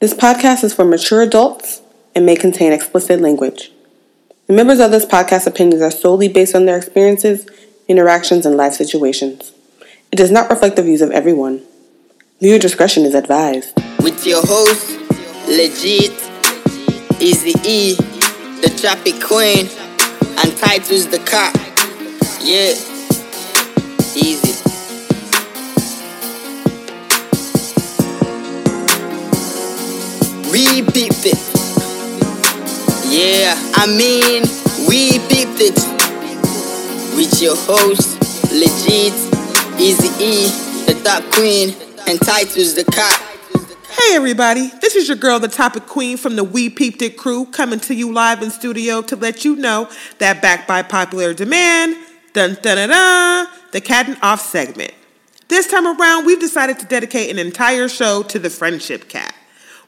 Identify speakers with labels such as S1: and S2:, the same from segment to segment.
S1: This podcast is for mature adults and may contain explicit language. The members of this podcast opinions are solely based on their experiences, interactions, and life situations. It does not reflect the views of everyone. Viewer discretion is advised.
S2: With your host, Legit, Easy E, the Traffic Queen, and Titus the Cop. Yeah, easy. We beeped it. Yeah, I mean, we beeped it. With your host, Legit, Easy E, the Topic Queen, and Titus the Cop.
S3: Hey everybody, this is your girl, the topic queen from the We Peeped It crew, coming to you live in studio to let you know that backed by popular demand, dun dun dun, the cat and off segment. This time around, we've decided to dedicate an entire show to the friendship cat.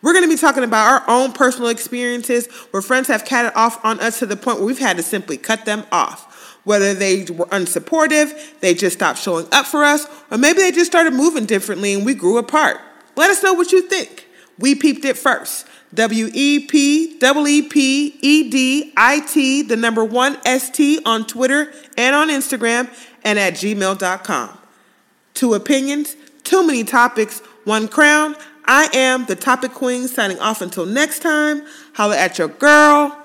S3: We're going to be talking about our own personal experiences where friends have catted off on us to the point where we've had to simply cut them off. Whether they were unsupportive, they just stopped showing up for us, or maybe they just started moving differently and we grew apart. Let us know what you think. We peeped it first. W E P double E P E D I T, the number one S T on Twitter and on Instagram and at gmail.com. Two opinions, too many topics, one crown. I am the topic queen signing off until next time. Holla at your girl.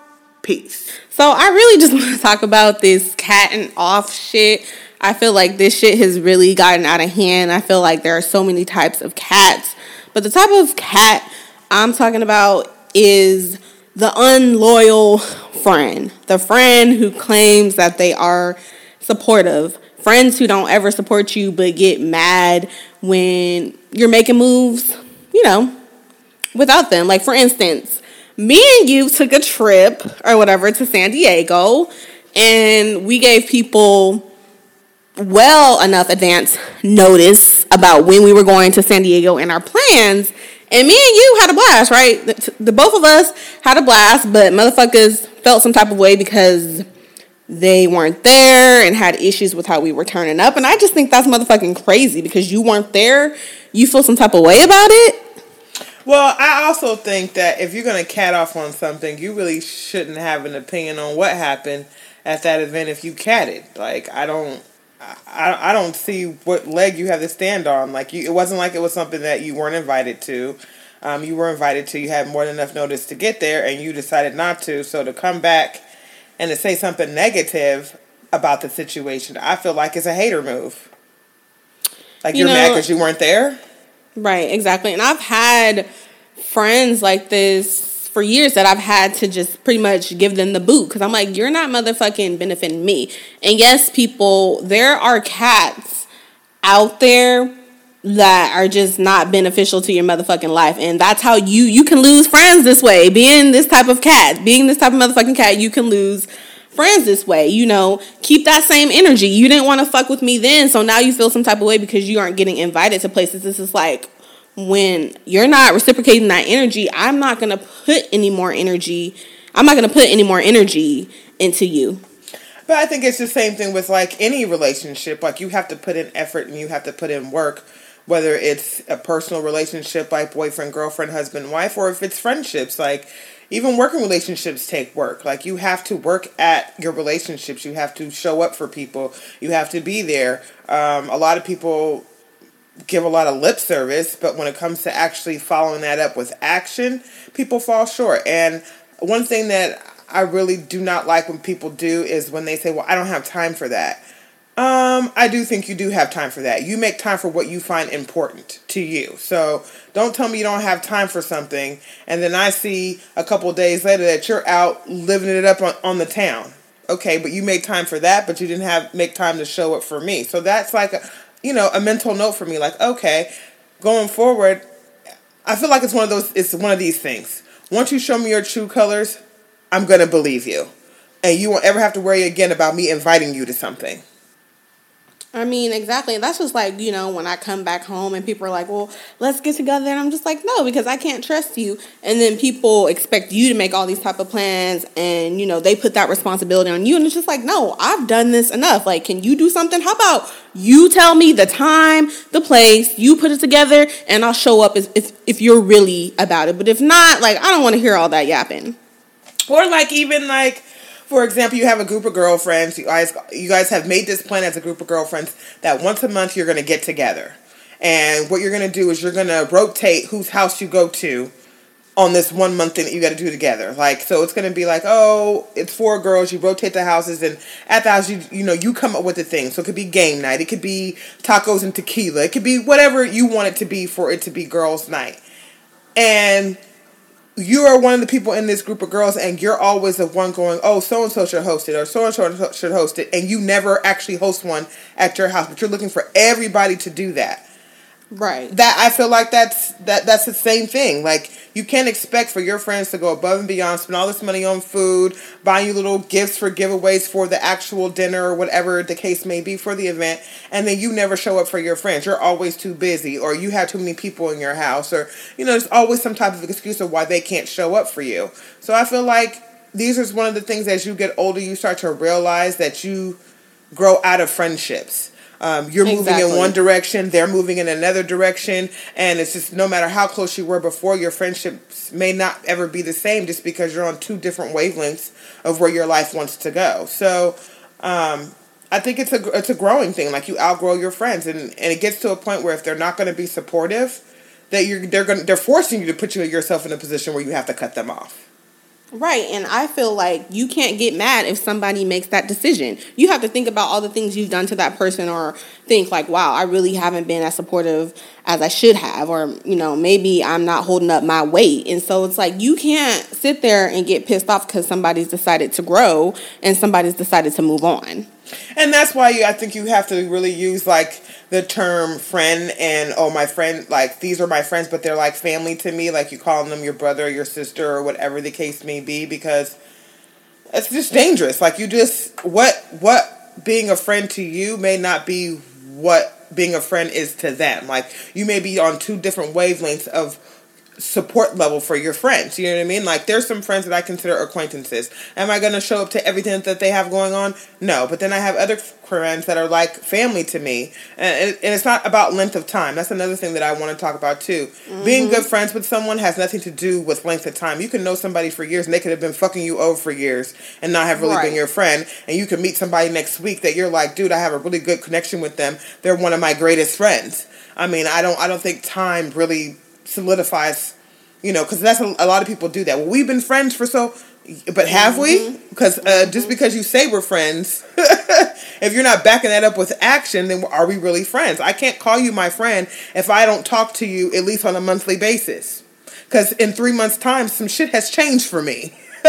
S3: Peace.
S1: So I really just want to talk about this cat and off shit. I feel like this shit has really gotten out of hand. I feel like there are so many types of cats. But the type of cat I'm talking about is the unloyal friend. The friend who claims that they are supportive. Friends who don't ever support you but get mad when you're making moves, know, without them. Like, for instance, me and you took a trip or whatever to San Diego, and we gave people well enough advance notice about when we were going to San Diego and our plans. And me and you had a blast, right? The, the both of us had a blast, but motherfuckers felt some type of way because they weren't there and had issues with how we were turning up. And I just think that's motherfucking crazy because you weren't there. You feel some type of way about it.
S3: Well, I also think that if you're going to cat off on something, you really shouldn't have an opinion on what happened at that event if you catted. Like, I don't. I, I don't see what leg you have to stand on. Like you, it wasn't like it was something that you weren't invited to. Um, you were invited to. You had more than enough notice to get there, and you decided not to. So to come back and to say something negative about the situation, I feel like it's a hater move. Like
S1: You
S3: you're mad because you weren't there.
S1: Right, exactly. And I've had friends like this for years that I've had to just pretty much give them the boot because I'm like, you're not motherfucking benefiting me. And yes, people, there are cats out there that are just not beneficial to your motherfucking life. And that's how you you can lose friends this way. Being this type of cat, being this type of motherfucking cat, you can lose friends this way. You know, keep that same energy. You didn't want to fuck with me then, so now you feel some type of way because you aren't getting invited to places. This is like when you're not reciprocating that energy, I'm not gonna put any more energy. I'm not gonna put any more energy into you.
S3: But I think it's the same thing with like any relationship. Like you have to put in effort and you have to put in work, whether it's a personal relationship like boyfriend, girlfriend, husband, wife, or if it's friendships. Like even working relationships take work. Like you have to work at your relationships. You have to show up for people. You have to be there. Um, a lot of people give a lot of lip service, but when it comes to actually following that up with action, people fall short. And one thing that I really do not like when people do is when they say, "Well, I don't have time for that." Um, I do think you do have time for that. You make time for what you find important to you. So don't tell me you don't have time for something, and then I see a couple days later that you're out living it up on, on the town. Okay, but you made time for that, but you didn't have make time to show up for me. So that's like a, you know, a mental note for me. Like, okay, going forward, I feel like it's one of those. It's one of these things. Once you show me your true colors, I'm gonna believe you, and you won't ever have to worry again about me inviting you to something.
S1: I mean, exactly. That's just like, you know, when I come back home and people are like, well, let's get together. And I'm just like, no, because I can't trust you. And then people expect you to make all these type of plans and, you know, they put that responsibility on you. And it's just like, no, I've done this enough. Like, can you do something? How about you tell me the time, the place, you put it together, and I'll show up if, if, if you're really about it. But if not, like, I don't want to hear all that yapping.
S3: Or like even like for example, you have a group of girlfriends. You guys, you guys have made this plan as a group of girlfriends that once a month you're going to get together, and what you're going to do is you're going to rotate whose house you go to on this one month thing that you got to do together. Like, so it's going to be like, oh, it's four girls. You rotate the houses, and at the house, you you know, you come up with a thing. So it could be game night. It could be tacos and tequila. It could be whatever you want it to be for it to be girls' night, and you are one of the people in this group of girls and you're always the one going, oh, so and so should host it or so and so should host it, and you never actually host one at your house, but you're looking for everybody to do that.
S1: Right.
S3: That I feel like that's that that's the same thing. Like you can't expect for your friends to go above and beyond, spend all this money on food, buying you little gifts for giveaways for the actual dinner or whatever the case may be for the event, and then you never show up for your friends. You're always too busy, or you have too many people in your house, or you know, there's always some type of excuse of why they can't show up for you. So I feel like these are one of the things as you get older, you start to realize that you grow out of friendships um, you're exactly. moving in one direction, they're moving in another direction, and it's just no matter how close you were before, your friendships may not ever be the same just because you're on two different wavelengths of where your life wants to go. So, um, I think it's a it's a growing thing. Like you outgrow your friends, and and it gets to a point where if they're not going to be supportive, that you're they're going they're forcing you to put you yourself in a position where you have to cut them off.
S1: Right. And I feel like you can't get mad if somebody makes that decision. You have to think about all the things you've done to that person or think like, wow, I really haven't been as supportive as I should have. Or, you know, maybe I'm not holding up my weight. And so it's like you can't sit there and get pissed off because somebody's decided to grow and somebody's decided to move on.
S3: And that's why you, I think you have to really use like the term friend and oh my friend like these are my friends but they're like family to me. Like you calling them your brother or your sister or whatever the case may be because it's just dangerous. Like you just what what being a friend to you may not be what being a friend is to them. Like you may be on two different wavelengths of support level for your friends. You know what I mean? Like there's some friends that I consider acquaintances. Am I going to show up to everything that they have going on? No, but then I have other friends that are like family to me. And, and it's not about length of time. That's another thing that I want to talk about too. Mm-hmm. Being good friends with someone has nothing to do with length of time. You can know somebody for years and they could have been fucking you over for years and not have really right. been your friend. And you can meet somebody next week that you're like, dude, I have a really good connection with them. They're one of my greatest friends. I mean, I don't I don't think time really solidifies, you know, because that's a, a, lot of people do that. Well, we've been friends for so, but have mm-hmm. we? Because uh, just because you say we're friends, if you're not backing that up with action, then are we really friends? I can't call you my friend if I don't talk to you at least on a monthly basis. Because in three months' time, some shit has changed for me.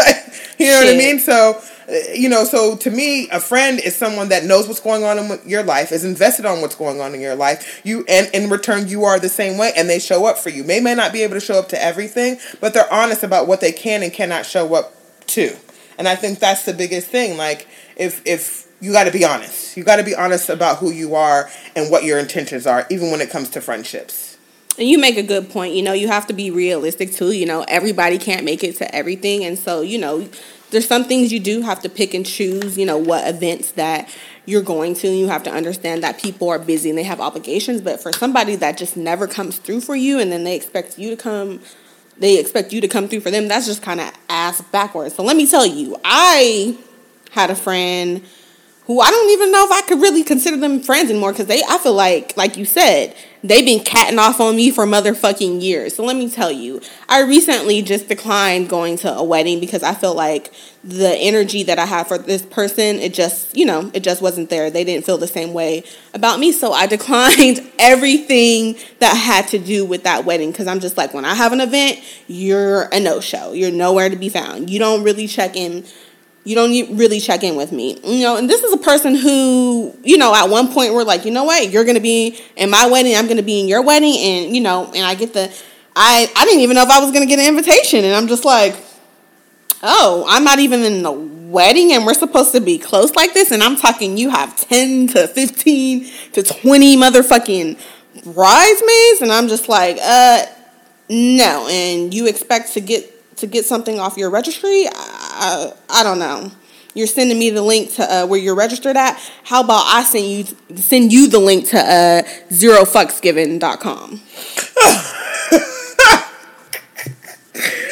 S3: you know shit. what I mean? So Uh, you know, so to me, a friend is someone that knows what's going on in your life, is invested on what's going on in your life. You and in return, you are the same way, and they show up for you. They may not be able to show up to everything, but they're honest about what they can and cannot show up to. And I think that's the biggest thing. Like if if you got to be honest, you got to be honest about who you are and what your intentions are, even when it comes to friendships.
S1: And you make a good point. You know, you have to be realistic too. You know, everybody can't make it to everything, and so you know there's some things you do have to pick and choose, you know, what events that you're going to. You have to understand that people are busy and they have obligations. But for somebody that just never comes through for you and then they expect you to come, they expect you to come through for them, that's just kind of ass backwards. So let me tell you, I had a friend who I don't even know if I could really consider them friends anymore because they, I feel like, like you said, they've been catting off on me for motherfucking years. So let me tell you, I recently just declined going to a wedding because I feel like the energy that I have for this person, it just, you know, it just wasn't there. They didn't feel the same way about me. So I declined everything that had to do with that wedding because I'm just like, when I have an event, you're a no show. You're nowhere to be found. You don't really check in you don't really check in with me. You know, and this is a person who, you know, at one point we're like, you know what, you're gonna be in my wedding, I'm gonna be in your wedding, and you know, and I get the I I didn't even know if I was gonna get an invitation, and I'm just like, oh, I'm not even in the wedding and we're supposed to be close like this, and I'm talking you have 10 to 15 to 20 motherfucking bridesmaids, and I'm just like, uh, no. And you expect to get to get something off your registry? I, I don't know. You're sending me the link to uh, where you're registered at. How about I send you send you the link to uh, zerofucksgiven.com?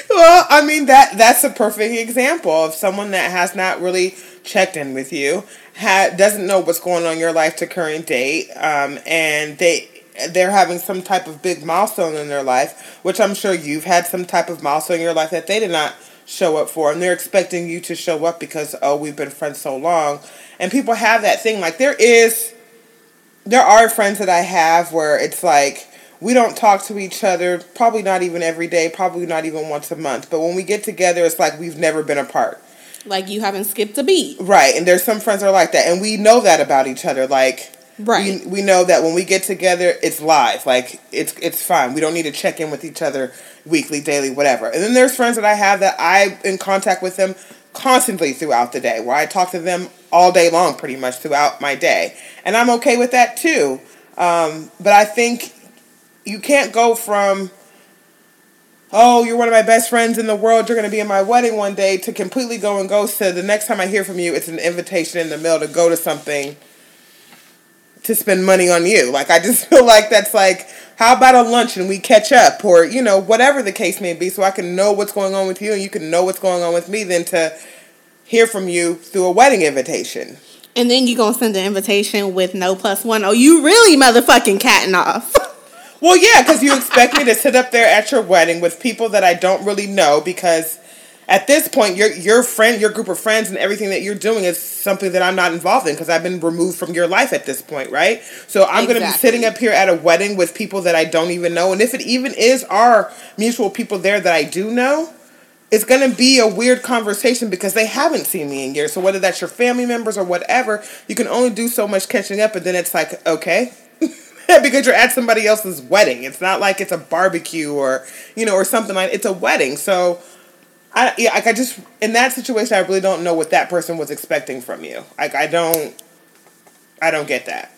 S3: well, I mean that that's a perfect example of someone that has not really checked in with you, ha- doesn't know what's going on in your life to current date, um, and they they're having some type of big milestone in their life, which I'm sure you've had some type of milestone in your life that they did not show up for, and they're expecting you to show up because oh we've been friends so long, and people have that thing like there is, there are friends that I have where it's like we don't talk to each other, probably not even every day, probably not even once a month. But when we get together, it's like we've never been apart.
S1: Like you haven't skipped a beat.
S3: Right. And there's some friends that are like that. And we know that about each other. Like,
S1: Right.
S3: we, we know that when we get together, it's live. Like, it's, it's fine. We don't need to check in with each other weekly, daily, whatever. And then there's friends that I have that I'm in contact with them constantly throughout the day, where I talk to them all day long, pretty much throughout my day. And I'm okay with that too. Um, but I think you can't go from oh you're one of my best friends in the world you're going to be in my wedding one day to completely go and ghost to the next time i hear from you it's an invitation in the mail to go to something to spend money on you like i just feel like that's like how about a lunch and we catch up or you know whatever the case may be so i can know what's going on with you and you can know what's going on with me than to hear from you through a wedding invitation
S1: And then you gonna send an invitation with no plus one. Oh, you really motherfucking catting off.
S3: Well, yeah, because you expect me to sit up there at your wedding with people that I don't really know because at this point your your friend your group of friends and everything that you're doing is something that I'm not involved in because I've been removed from your life at this point, right? So I'm going to be sitting up here at a wedding with people that I don't even know and if it even is our mutual people there that I do know, it's going to be a weird conversation because they haven't seen me in years. So whether that's your family members or whatever, you can only do so much catching up and then it's like, okay, because you're at somebody else's wedding. It's not like it's a barbecue or you know or something like it's a wedding. So I yeah, like I just in that situation I really don't know what that person was expecting from you. Like I don't I don't get that.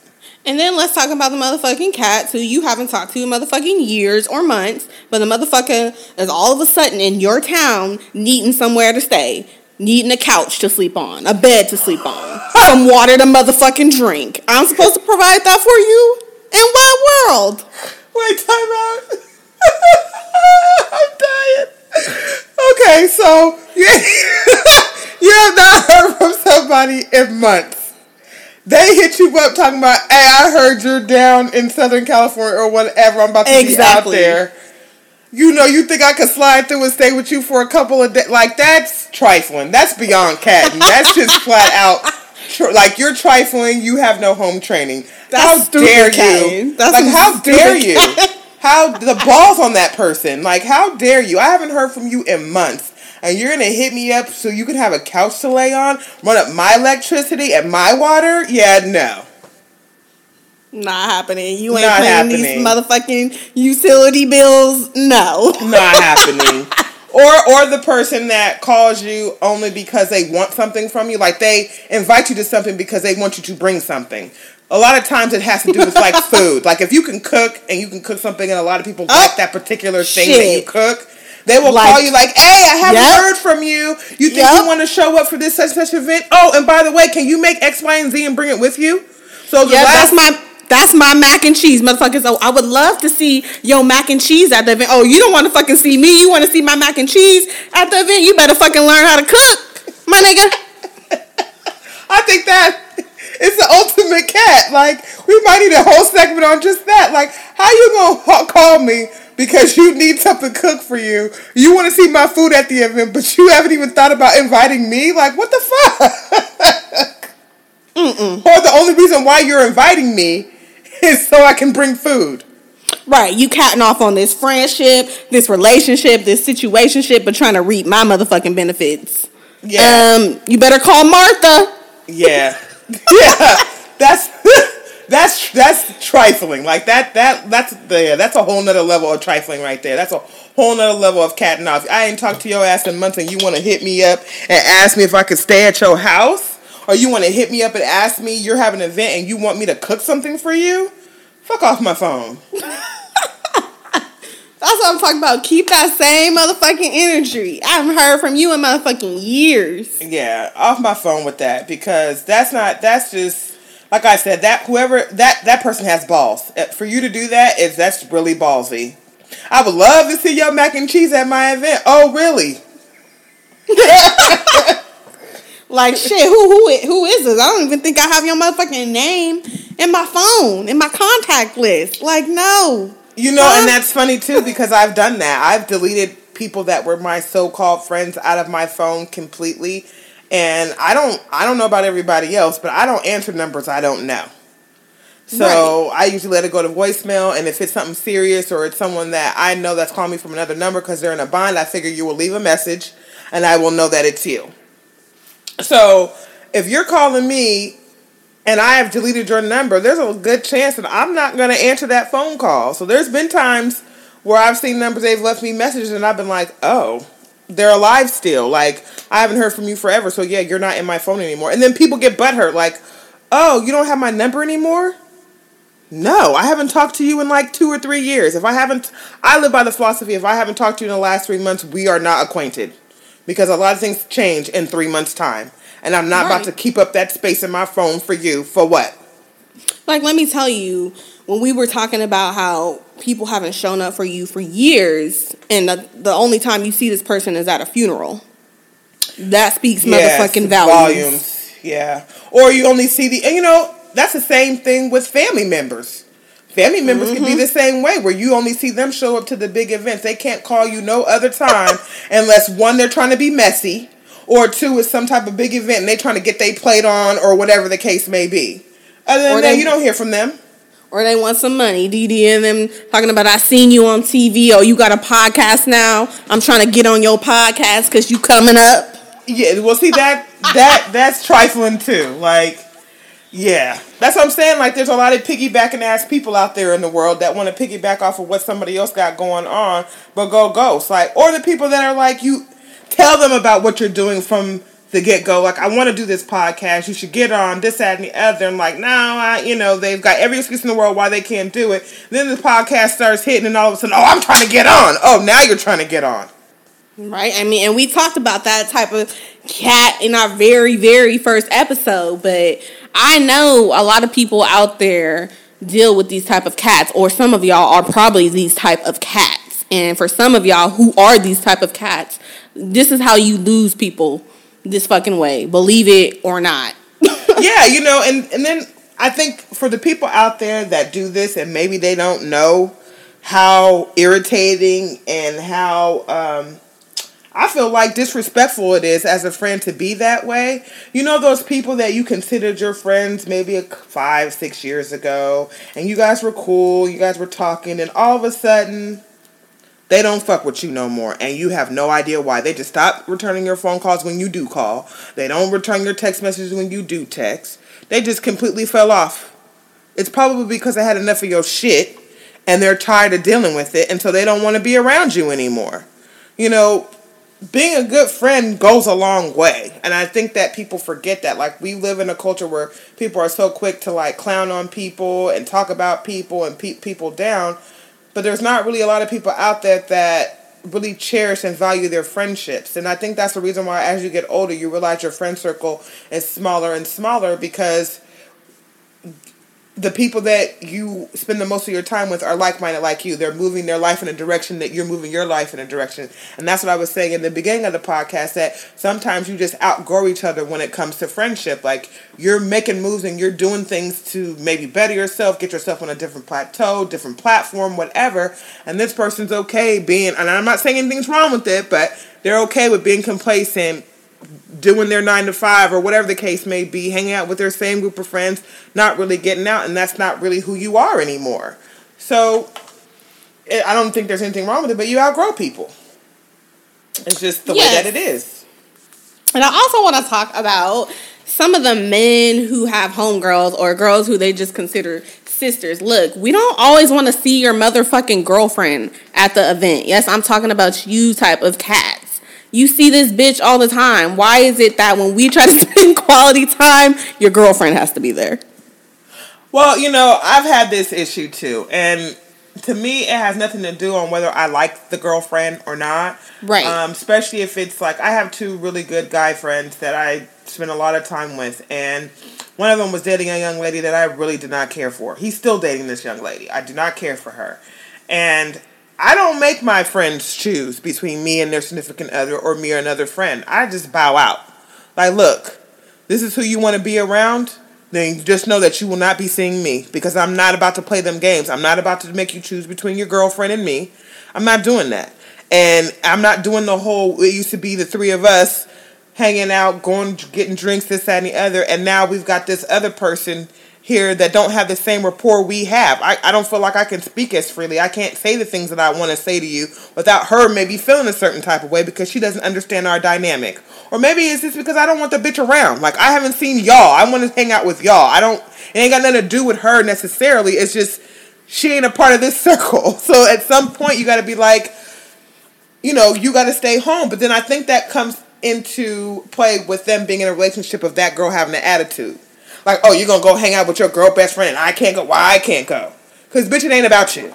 S1: And then let's talk about the motherfucking cats who you haven't talked to in motherfucking years or months, but the motherfucker is all of a sudden in your town needing somewhere to stay, needing a couch to sleep on, a bed to sleep on, some water to motherfucking drink. I'm supposed to provide that for you? In what world?
S3: Wait, time so you, you have not heard from somebody in months. They hit you up talking about, hey, I heard you're down in Southern California or whatever. I'm about to
S1: Exactly.
S3: be out there. You know, you think I could slide through and stay with you for a couple of days? Like, that's trifling. That's beyond catting. That's just flat out. Tr- like, you're trifling. You have no home training.
S1: That's
S3: how dare
S1: catting.
S3: you?
S1: That's
S3: like, how dare you?
S1: catting.
S3: How the balls on that person? Like, how dare you? I haven't heard from you in months. And you're gonna hit me up so you can have a couch to lay on, run up my electricity and my water? Yeah, no.
S1: Not happening. You ain't
S3: Not
S1: paying these motherfucking utility bills. No.
S3: Not happening. Or or the person that calls you only because they want something from you, like they invite you to something because they want you to bring something. A lot of times it has to do with like food. Like if you can cook and you can cook something and a lot of people like oh, that particular thing that you
S1: Oh,
S3: cook, they will
S1: Like-
S3: call you like, "Hey, I haven't
S1: Yep.
S3: heard from you. You think
S1: Yep.
S3: you want to show up for this such such event? Oh, and by the way, can you make X, Y, and Z and bring it with you?" So
S1: Yeah,
S3: last
S1: that's my that's my mac and cheese, motherfuckers. Oh, I would love to see your mac and cheese at the event. Oh, you don't want to fucking see me? You want to see my mac and cheese at the event? You better fucking learn how to cook, my nigga.
S3: I think that is the ultimate cat. Like we might need a whole segment on just that. Like how you gonna call me because you need something cooked for you? You want to see my food at the event, but you haven't even thought about inviting me? Like what the fuck? Mm-mm. Or the only reason why you're inviting me is so I can bring food.
S1: Right, you catting off on this friendship, this relationship, this situationship, but trying to reap my motherfucking benefits.
S3: Yeah.
S1: Um, you better call Martha.
S3: Yeah. yeah. That's that's that's trifling. Like that that that's the that's a whole nother level of trifling right there. That's a whole nother level of cat and off. I ain't talked to your ass in months, and you want to hit me up and ask me if I could stay at your house, or you want to hit me up and ask me you're having an event and you want me to cook something for you. Fuck off my phone.
S1: That's what I'm talking about. Keep that same motherfucking energy. I haven't heard from you in motherfucking years.
S3: Yeah, off my phone with that because that's not. That's just like I said. That whoever that that person has balls. Uh, For you to do that is that's really ballsy. I would love to see your mac and cheese at my event. Oh, really?
S1: Like shit, who who who is this? I don't even think I have your motherfucking name in my phone, in my contact list. Like no.
S3: You know,
S1: Huh?
S3: and that's funny too because I've done that. I've deleted people that were my so-called friends out of my phone completely, and I don't I don't know about everybody else, but I don't answer numbers I don't know. So I usually let it go to voicemail, and if it's something serious or it's someone that I know that's calling me from another number because they're in a bind, I figure you will leave a message, and I will know that it's you. So if you're calling me and I have deleted your number, there's a good chance that I'm not going to answer that phone call. So there's been times where I've seen numbers they've left me messages and I've been like, oh, they're alive still. Like I haven't heard from you forever, so yeah, you're not in my phone anymore. And then people get butthurt, like, oh, you don't have my number anymore. No, I haven't talked to you in like two or three years. If I haven't, I live by the philosophy if I haven't talked to you in the last three months, we are not acquainted. Because a lot of things change in three months' time. And I'm not about to keep up that space in my phone for you for what?
S1: Like let me tell you, when we were talking about how people haven't shown up for you for years, and the, the only time you see this person is at a funeral. That speaks motherfucking volumes.
S3: Yeah. Or you only see the, and you know, that's the same thing with family members. Family members can be
S1: Mm-hmm.
S3: the same way, where you only see them show up to the big events. They can't call you no other time unless one, they're trying to be messy, or two, is some type of big event and they trying to get their plate on, or whatever the case may be. Other than
S1: Or
S3: that,
S1: they-
S3: you don't hear from them.
S1: Or they want some money. DD and them talking about I seen you on TV or oh, you got a podcast now. I'm trying to get on your podcast because you coming up.
S3: Yeah, well, see that that that's trifling too. Like, yeah, that's what I'm saying. Like, there's a lot of piggybacking ass people out there in the world that want to piggyback off of what somebody else got going on, but go ghost. Like, or the people that are like, you tell them about what you're doing from the get go. Like, I want to do this podcast. You should get on this, that, and the other. I'm like, no, I, you know, they've got every excuse in the world why they can't do it. Then the podcast starts hitting, and all of a sudden, oh, I'm trying to get on. Oh, now you're trying to get on.
S1: Right? I mean, and we talked about that type of cat in our very, very first episode, but I know a lot of people out there deal with these type of cats, or some of y'all are probably these type of cats. And for some of y'all who are these type of cats, this is how you lose people this fucking way. Believe it or not.
S3: yeah, you know, and and then I think for the people out there that do this and maybe they don't know how irritating and how um I feel like disrespectful it is as a friend to be that way. You know those people that you considered your friends maybe five, six years ago, and you guys were cool, you guys were talking, and all of a sudden they don't fuck with you no more, and you have no idea why. They just stop returning your phone calls when you do call. They don't return your text messages when you do text. They just completely fell off. It's probably because they had enough of your shit, and they're tired of dealing with it, and so they don't want to be around you anymore. You know, being a good friend goes a long way, and I think that people forget that. Like we live in a culture where people are so quick to like clown on people and talk about people and pe- people down but there's not really a lot of people out there that really cherish and value their friendships. And I think that's the reason why as you get older, you realize your friend circle is smaller and smaller because the people that you spend the most of your time with are like-minded like you. They're moving their life in a direction that you're moving your life in a direction. And that's what I was saying in the beginning of the podcast that sometimes you just outgrow each other when it comes to friendship. Like you're making moves and you're doing things to maybe better yourself, get yourself on a different plateau, different platform, whatever. And this person's okay being and I'm not saying anything's wrong with it, but they're okay with being complacent doing their nine to five or whatever the case may be, hanging out with their same group of friends, not really getting out, and that's not really who you are anymore. So eh, I don't think there's anything wrong with it, but you outgrow people. It's just the
S1: Yes.
S3: way that it is.
S1: And I also want to talk about some of the men who have homegirls or girls who they just consider sisters, look, we don't always want to see your motherfucking girlfriend at the event. Yes, I'm talking about you type of cats. You see this bitch all the time. Why is it that when we try to spend quality time, your girlfriend has to be there?
S3: Well, you know, I've had this issue too. And to me, it has nothing to do on whether I like the girlfriend or not.
S1: Right.
S3: Um, especially if it's like I have two really good guy friends that I spend a lot of time with, and one of them was dating a young lady that I really did not care for. He's still dating this young lady. I do not care for her, and I don't make my friends choose between me and their significant other or me or another friend. I just bow out. Like, look, this is who you want to be around then just know that you will not be seeing me because I'm not about to play them games. I'm not about to make you choose between your girlfriend and me. I'm not doing that. And I'm not doing the whole, it used to be the three of us hanging out, going, getting drinks, this, that, and the other. And now we've got this other person here that don't have the same rapport we have. I, I don't feel like I can speak as freely. I can't say the things that I want to say to you without her maybe feeling a certain type of way because she doesn't understand our dynamic. Or maybe it's just because I don't want the bitch around. Like I haven't seen y'all. I want to hang out with y'all. I don't it ain't got nothing to do with her necessarily. It's just she ain't a part of this circle. So at some point you gotta be like, you know, you gotta stay home. But then I think that comes into play with them being in a relationship of that girl having an attitude. Like, oh, you're gonna go hang out with your girl best friend and I can't go. Why I can't go? Because bitch, it ain't about you.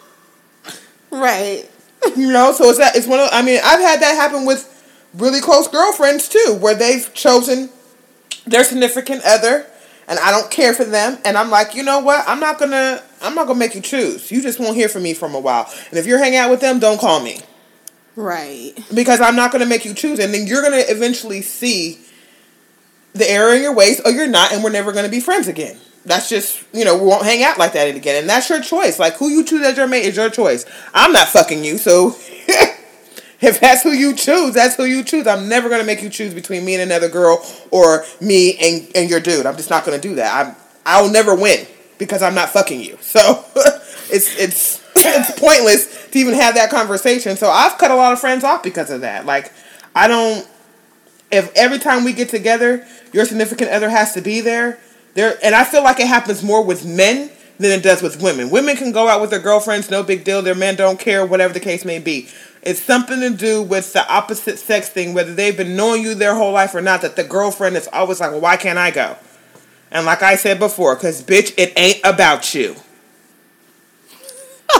S1: right.
S3: You know, so it's that it's one of I mean, I've had that happen with really close girlfriends too, where they've chosen their significant other and I don't care for them and I'm like, you know what? I'm not gonna I'm not gonna make you choose. You just won't hear from me for a while. And if you're hanging out with them, don't call me.
S1: Right.
S3: Because I'm not gonna make you choose and then you're gonna eventually see the error in your ways or you're not and we're never going to be friends again. That's just you know we won't hang out like that again and that's your choice. Like who you choose as your mate is your choice. I'm not fucking you so if that's who you choose that's who you choose. I'm never going to make you choose between me and another girl or me and, and your dude. I'm just not going to do that. I'm i'll never win because i'm not fucking you. So it's it's it's pointless to even have that conversation. So i've cut a lot of friends off because of that. Like i don't if every time we get together, your significant other has to be there, there, and I feel like it happens more with men than it does with women. Women can go out with their girlfriends, no big deal. Their men don't care, whatever the case may be. It's something to do with the opposite sex thing, whether they've been knowing you their whole life or not. That the girlfriend is always like, "Well, why can't I go?" And like I said before, because bitch, it ain't about you.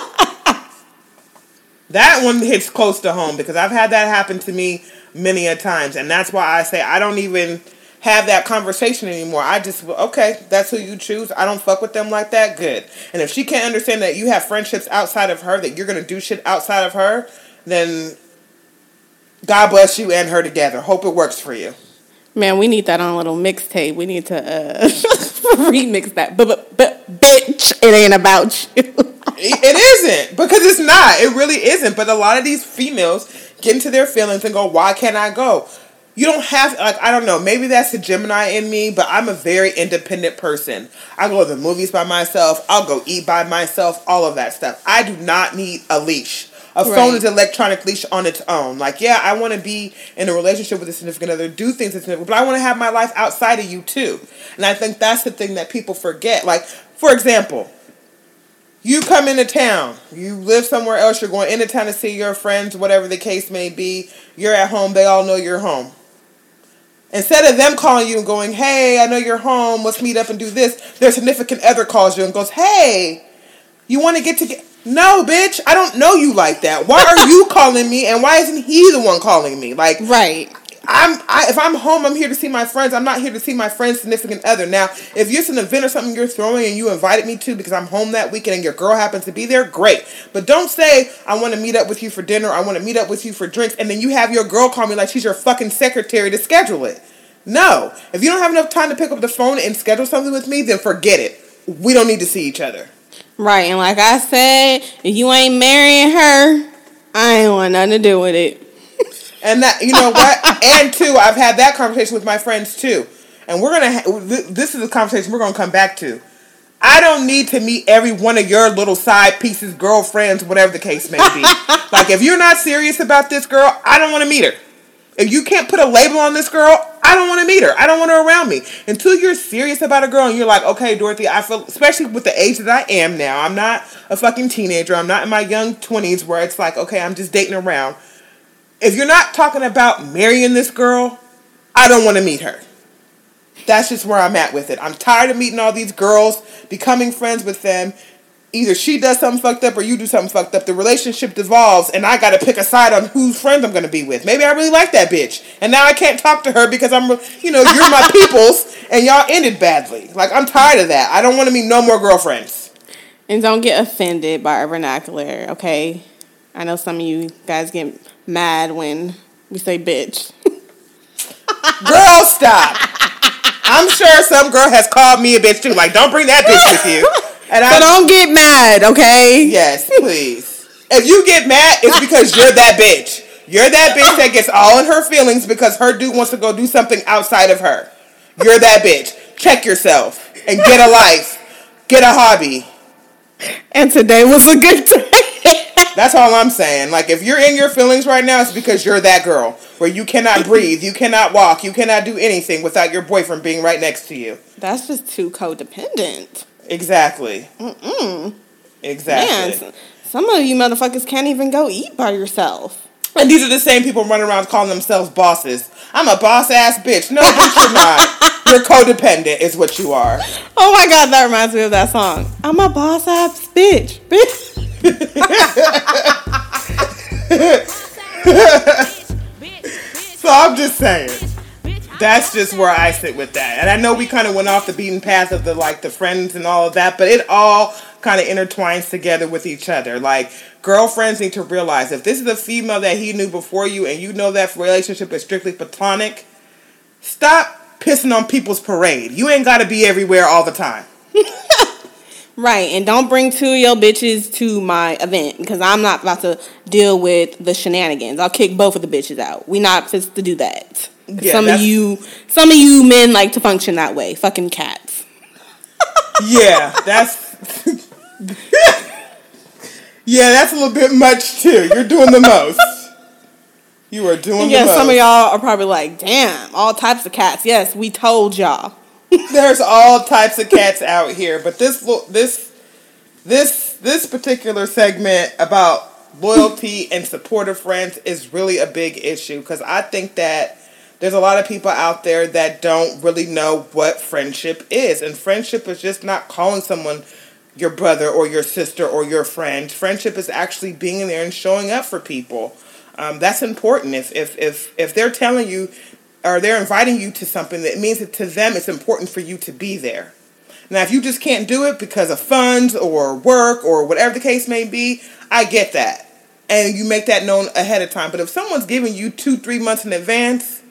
S3: that one hits close to home because I've had that happen to me many a times. And that's why I say I don't even have that conversation anymore. I just okay, that's who you choose. I don't fuck with them like that. Good. And if she can't understand that you have friendships outside of her, that you're gonna do shit outside of her, then God bless you and her together. Hope it works for you.
S1: Man, we need that on a little mixtape. We need to uh, remix that. But, but but bitch, it ain't about you.
S3: it isn't because it's not. It really isn't. But a lot of these females get into their feelings and go, why can't I go? You don't have like I don't know, maybe that's the Gemini in me, but I'm a very independent person. I go to the movies by myself, I'll go eat by myself, all of that stuff. I do not need a leash. A right. phone is an electronic leash on its own. Like, yeah, I want to be in a relationship with a significant other, do things that's but I want to have my life outside of you too. And I think that's the thing that people forget. Like, for example, you come into town, you live somewhere else, you're going into town to see your friends, whatever the case may be, you're at home, they all know you're home. Instead of them calling you and going, hey, I know you're home, let's meet up and do this, their significant other calls you and goes, hey, you want to get together? No, bitch, I don't know you like that. Why are you calling me and why isn't he the one calling me? Like,
S1: right.
S3: I'm I, if I'm home, I'm here to see my friends. I'm not here to see my friend's significant other. Now, if it's an event or something you're throwing and you invited me to because I'm home that weekend and your girl happens to be there, great. But don't say I want to meet up with you for dinner. I want to meet up with you for drinks, and then you have your girl call me like she's your fucking secretary to schedule it. No, if you don't have enough time to pick up the phone and schedule something with me, then forget it. We don't need to see each other.
S1: Right, and like I said, if you ain't marrying her, I ain't want nothing to do with it.
S3: And that you know what? and two, I've had that conversation with my friends too. And we're gonna. Ha- this is a conversation we're gonna come back to. I don't need to meet every one of your little side pieces, girlfriends, whatever the case may be. like if you're not serious about this girl, I don't want to meet her. If you can't put a label on this girl, I I don't want to meet her. I don't want her around me. Until you're serious about a girl and you're like, okay, Dorothy, I feel, especially with the age that I am now, I'm not a fucking teenager. I'm not in my young 20s where it's like, okay, I'm just dating around. If you're not talking about marrying this girl, I don't want to meet her. That's just where I'm at with it. I'm tired of meeting all these girls, becoming friends with them, either she does something fucked up or you do something fucked up. The relationship devolves, and I got to pick a side on whose friends I'm going to be with. Maybe I really like that bitch, and now I can't talk to her because I'm, you know, you're my peoples, and y'all ended badly. Like I'm tired of that. I don't want to meet no more girlfriends.
S1: And don't get offended by our vernacular, okay? I know some of you guys get mad when we say bitch.
S3: girl, stop. I'm sure some girl has called me a bitch too. Like, don't bring that bitch with you.
S1: And so I, don't get mad, okay?
S3: Yes, please. if you get mad, it's because you're that bitch. You're that bitch that gets all in her feelings because her dude wants to go do something outside of her. You're that bitch. Check yourself and get a life. Get a hobby.
S1: And today was a good day.
S3: That's all I'm saying. Like if you're in your feelings right now, it's because you're that girl where you cannot breathe, you cannot walk, you cannot do anything without your boyfriend being right next to you.
S1: That's just too codependent.
S3: Exactly. Mm-mm. Exactly.
S1: Man, some of you motherfuckers can't even go eat by yourself.
S3: And these are the same people running around calling themselves bosses. I'm a boss ass bitch. No, bitch, you're not. You're codependent, is what you are.
S1: Oh my god, that reminds me of that song. I'm a boss ass bitch. Bitch.
S3: so I'm just saying that's just where I sit with that. And I know we kind of went off the beaten path of the like the friends and all of that, but it all kind of intertwines together with each other. Like girlfriends need to realize if this is a female that he knew before you and you know that relationship is strictly platonic, stop pissing on people's parade. You ain't got to be everywhere all the time.
S1: Right, and don't bring two of your bitches to my event because I'm not about to deal with the shenanigans. I'll kick both of the bitches out. We not supposed to do that. Yeah, some of you, some of you men like to function that way. Fucking cats.
S3: yeah, that's. yeah, that's a little bit much too. You're doing the most. You are doing
S1: yeah, some of y'all are probably like, damn, all types of cats. Yes, we told y'all.
S3: There's all types of cats out here, but this this this this particular segment about loyalty and supportive friends is really a big issue because I think that there's a lot of people out there that don't really know what friendship is. And friendship is just not calling someone your brother or your sister or your friend. Friendship is actually being in there and showing up for people. Um, that's important. If, if, if, if they're telling you or they're inviting you to something, that means that to them it's important for you to be there. Now, if you just can't do it because of funds or work or whatever the case may be, I get that. And you make that known ahead of time. But if someone's giving you two, three months in advance,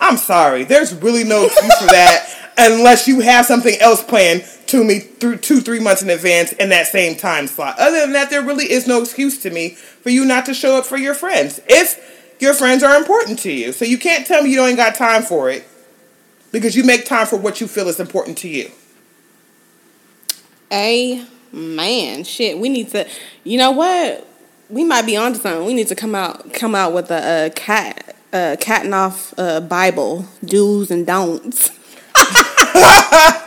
S3: I'm sorry. There's really no excuse for that unless you have something else planned to me through two, three months in advance in that same time slot. Other than that, there really is no excuse to me for you not to show up for your friends. If your friends are important to you. So you can't tell me you don't got time for it because you make time for what you feel is important to you.
S1: A man, shit. We need to. You know what? We might be onto something. We need to come out come out with a, a cat a cat and off uh, Bible do's and don'ts.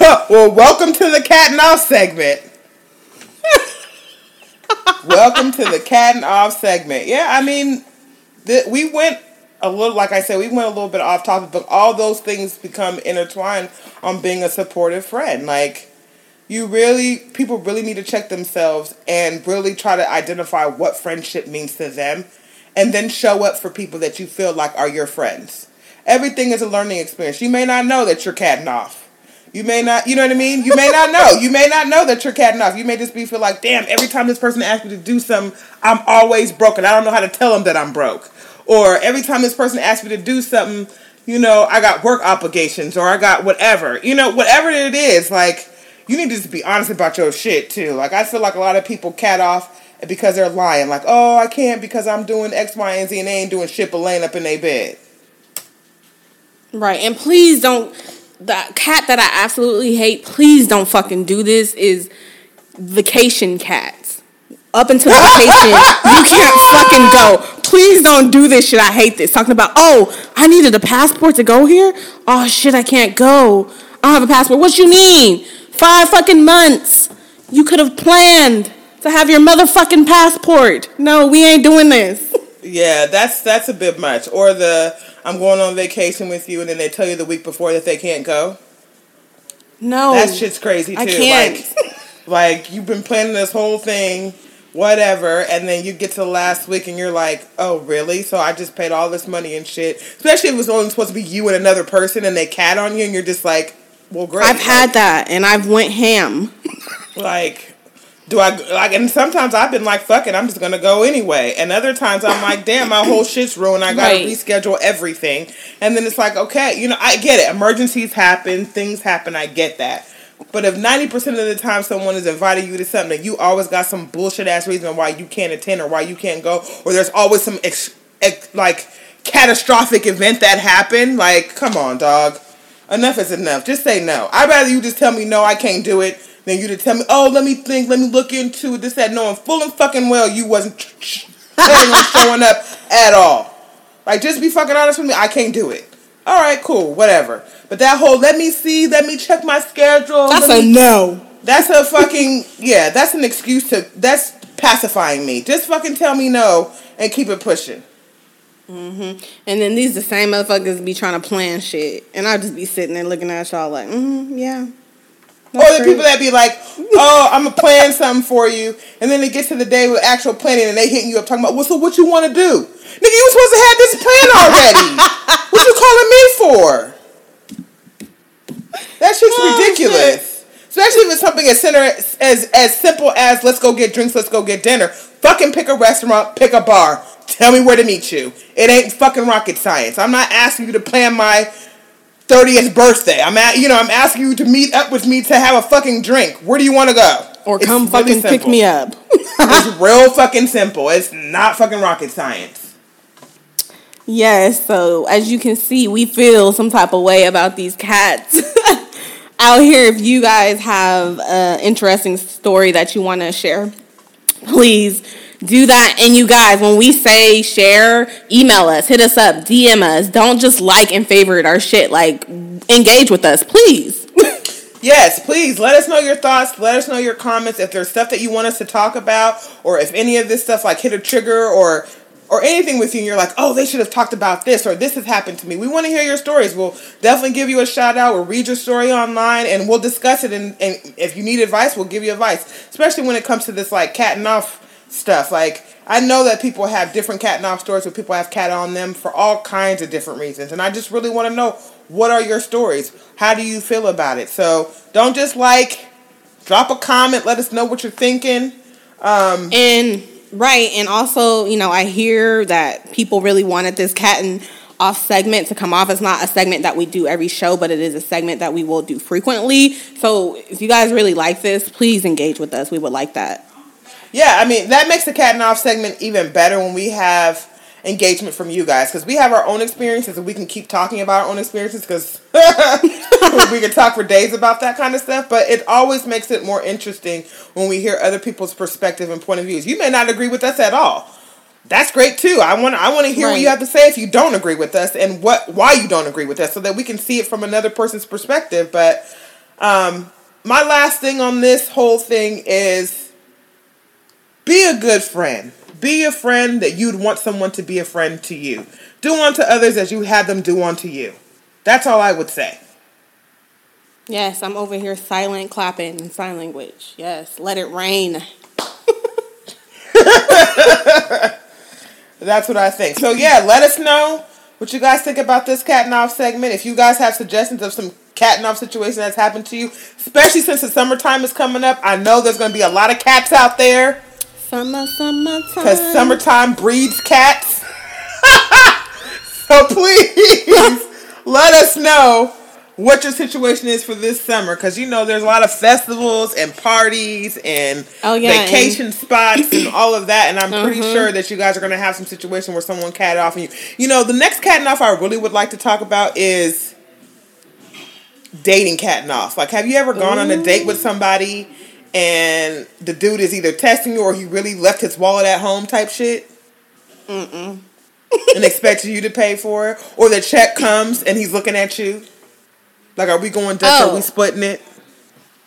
S3: well, welcome to the cat and off segment. Welcome to the cat and off segment. Yeah, I mean, we went a little, like I said, we went a little bit off topic, but all those things become intertwined on being a supportive friend. Like, you really, people really need to check themselves and really try to identify what friendship means to them and then show up for people that you feel like are your friends. Everything is a learning experience. You may not know that you're catting off. You may not, you know what I mean? You may not know. You may not know that you're catting off. You may just be feel like, damn, every time this person asks me to do something, I'm always broken. I don't know how to tell them that I'm broke. Or every time this person asks me to do something, you know, I got work obligations or I got whatever. You know, whatever it is, like, you need to just be honest about your shit too. Like, I feel like a lot of people cat off because they're lying. Like, oh, I can't because I'm doing X, Y, and Z, and they ain't doing shit but laying up in their bed.
S1: Right, and please don't. The cat that I absolutely hate. Please don't fucking do this. Is vacation cats. Up until vacation, you can't fucking go. please don't do this shit. I hate this. Talking about, oh, I needed a passport to go here. Oh shit, I can't go. I don't have a passport. What you mean? Five fucking months. You could have planned to have your motherfucking passport. No, we ain't doing this.
S3: Yeah, that's that's a bit much. Or the I'm going on vacation with you, and then they tell you the week before that they can't go.
S1: No,
S3: That shit's crazy too.
S1: I can't.
S3: Like, like you've been planning this whole thing, whatever, and then you get to the last week and you're like, oh really? So I just paid all this money and shit. Especially if it was only supposed to be you and another person, and they cat on you, and you're just like, well, great.
S1: I've had that, and I've went ham.
S3: like do I like and sometimes I've been like fuck it I'm just gonna go anyway. And other times I'm like damn my whole shit's ruined. I gotta
S1: Right.
S3: reschedule everything. And then it's like okay you know I get it. Emergencies happen. Things happen. I get that. But if 90% of the time someone is inviting you to something you always got some bullshit ass reason why you can't attend or why you can't go or there's always some ex, ex, like catastrophic event that happened like come on dog. Enough is enough. Just say no. I'd rather you just tell me no, I can't do it, than you to tell me, oh, let me think, let me look into it, this, that, knowing full and fucking well you wasn't planning on showing up at all. Like, just be fucking honest with me. I can't do it. All right, cool, whatever. But that whole let me see, let me check my schedule.
S1: That's a
S3: me-
S1: no.
S3: that's a fucking yeah. That's an excuse to. That's pacifying me. Just fucking tell me no and keep it pushing.
S1: And then these the same motherfuckers be trying to plan shit, and I just be sitting there looking at y'all like, mm, yeah.
S3: Or the people that be like, "Oh, I'm gonna plan something for you," and then it gets to the day with actual planning, and they hitting you up talking about, "Well, so what you want to do, nigga? You was supposed to have this plan already. what you calling me for? That shit's
S1: Oh,
S3: ridiculous. Especially if it's something as center as as simple as let's go get drinks, let's go get dinner. Fucking pick a restaurant, pick a bar. Tell me where to meet you. It ain't fucking rocket science. I'm not asking you to plan my 30th birthday. I'm at, you know, I'm asking you to meet up with me to have a fucking drink. Where do you want to go?
S1: Or
S3: It's
S1: come
S3: really
S1: fucking pick me up.
S3: it's real fucking simple. It's not fucking rocket science.
S1: Yes, so as you can see, we feel some type of way about these cats out here. If you guys have an interesting story that you want to share, please do that. And you guys, when we say share, email us, hit us up, DM us. Don't just like and favorite our shit. Like, engage with us, please.
S3: Yes, please let us know your thoughts. Let us know your comments. If there's stuff that you want us to talk about, or if any of this stuff like hit a trigger or or anything with you, and you're like, oh, they should have talked about this, or this has happened to me. We want to hear your stories. We'll definitely give you a shout out. We'll read your story online, and we'll discuss it. And, and if you need advice, we'll give you advice. Especially when it comes to this like cat and off stuff. Like I know that people have different cat and off stories, where people have cat on them for all kinds of different reasons, and I just really want to know what are your stories. How do you feel about it? So don't just like drop a comment. Let us know what you're thinking.
S1: Um, and right, and also, you know, I hear that people really wanted this cat and off segment to come off. It's not a segment that we do every show, but it is a segment that we will do frequently. So if you guys really like this, please engage with us. We would like that.
S3: Yeah, I mean that makes the cat and off segment even better when we have engagement from you guys because we have our own experiences and we can keep talking about our own experiences because we can talk for days about that kind of stuff. But it always makes it more interesting when we hear other people's perspective and point of views. You may not agree with us at all. That's great too. I want I want to hear what you have to say if you don't agree with us and what why you don't agree with us so that we can see it from another person's perspective. But um, my last thing on this whole thing is be a good friend. Be a friend that you'd want someone to be a friend to you. Do unto others as you had them do unto you. That's all I would say.
S1: Yes, I'm over here silent clapping in sign language. Yes, let it rain.
S3: That's what I think. So yeah, let us know what you guys think about this cat and off segment. If you guys have suggestions of some cat and off situation that's happened to you, especially since the summertime is coming up, I know there's going to be a lot of cats out there
S1: Summer, summertime.
S3: because summertime breeds cats. so please let us know what your situation is for this summer because you know there's a lot of festivals and parties and
S1: Oh, yeah,
S3: vacation spots and all of that and i'm pretty
S1: Mm-hmm.
S3: sure that you guys are going to have some situation where someone cat off you you know the next cat and off i really would like to talk about is dating cat and off like have you ever gone on a date with somebody and the dude is either testing you or he really left his wallet at home type shit Mm-mm. and expects you to pay for it, or the check comes and he's looking at you. Like, are we going Dutch? Oh. Are we oh. splitting it?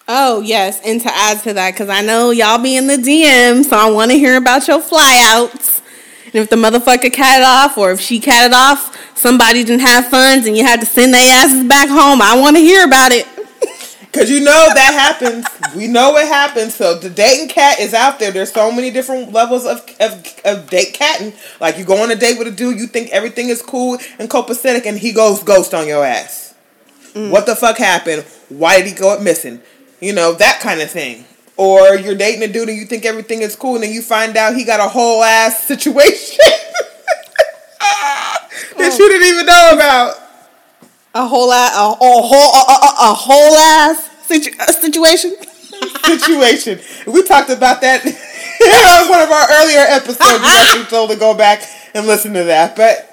S1: Oh yes, and to add to that, because I know y'all be in the DM, so I want to hear about your flyouts. And if the motherfucker cat off, or if she catted off, somebody didn't have funds, and you had to send their asses back home. I want to hear about it.
S3: Cause you know that happens. we know it happens. So the dating cat is out there. There's so many different levels of, of, of date catting. Like you go on a date with a dude, you think everything is cool and copacetic, and he goes ghost on your ass. Mm. What the fuck happened? Why did he go missing? You know, that kind of thing. Or you're dating a dude and you think everything is cool and then you find out he got a whole ass situation that you didn't even know about.
S1: A whole ass, a, a whole, a, a, a whole ass situ- situation.
S3: situation. We talked about that. that was one of our earlier episodes. you guys are told to go back and listen to that. But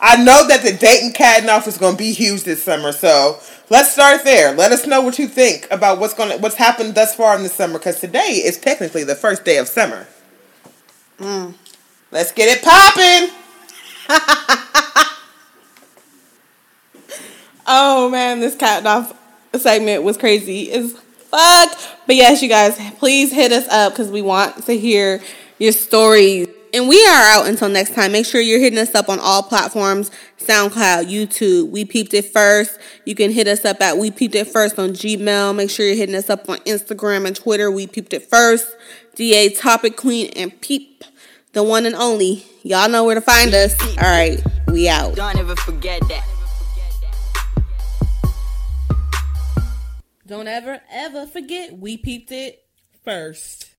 S3: I know that the dating Cat Off is going to be huge this summer. So let's start there. Let us know what you think about what's going to what's happened thus far in the summer because today is technically the first day of summer. Mm. Let's get it popping.
S1: oh man, this cat off segment was crazy as fuck. But yes, you guys, please hit us up because we want to hear your stories. And we are out until next time. Make sure you're hitting us up on all platforms SoundCloud, YouTube. We peeped it first. You can hit us up at We Peeped It First on Gmail. Make sure you're hitting us up on Instagram and Twitter. We Peeped It First. DA Topic Queen and Peep, the one and only. Y'all know where to find us. All right, we out. Don't ever forget that. Don't ever, ever forget we peeped it first.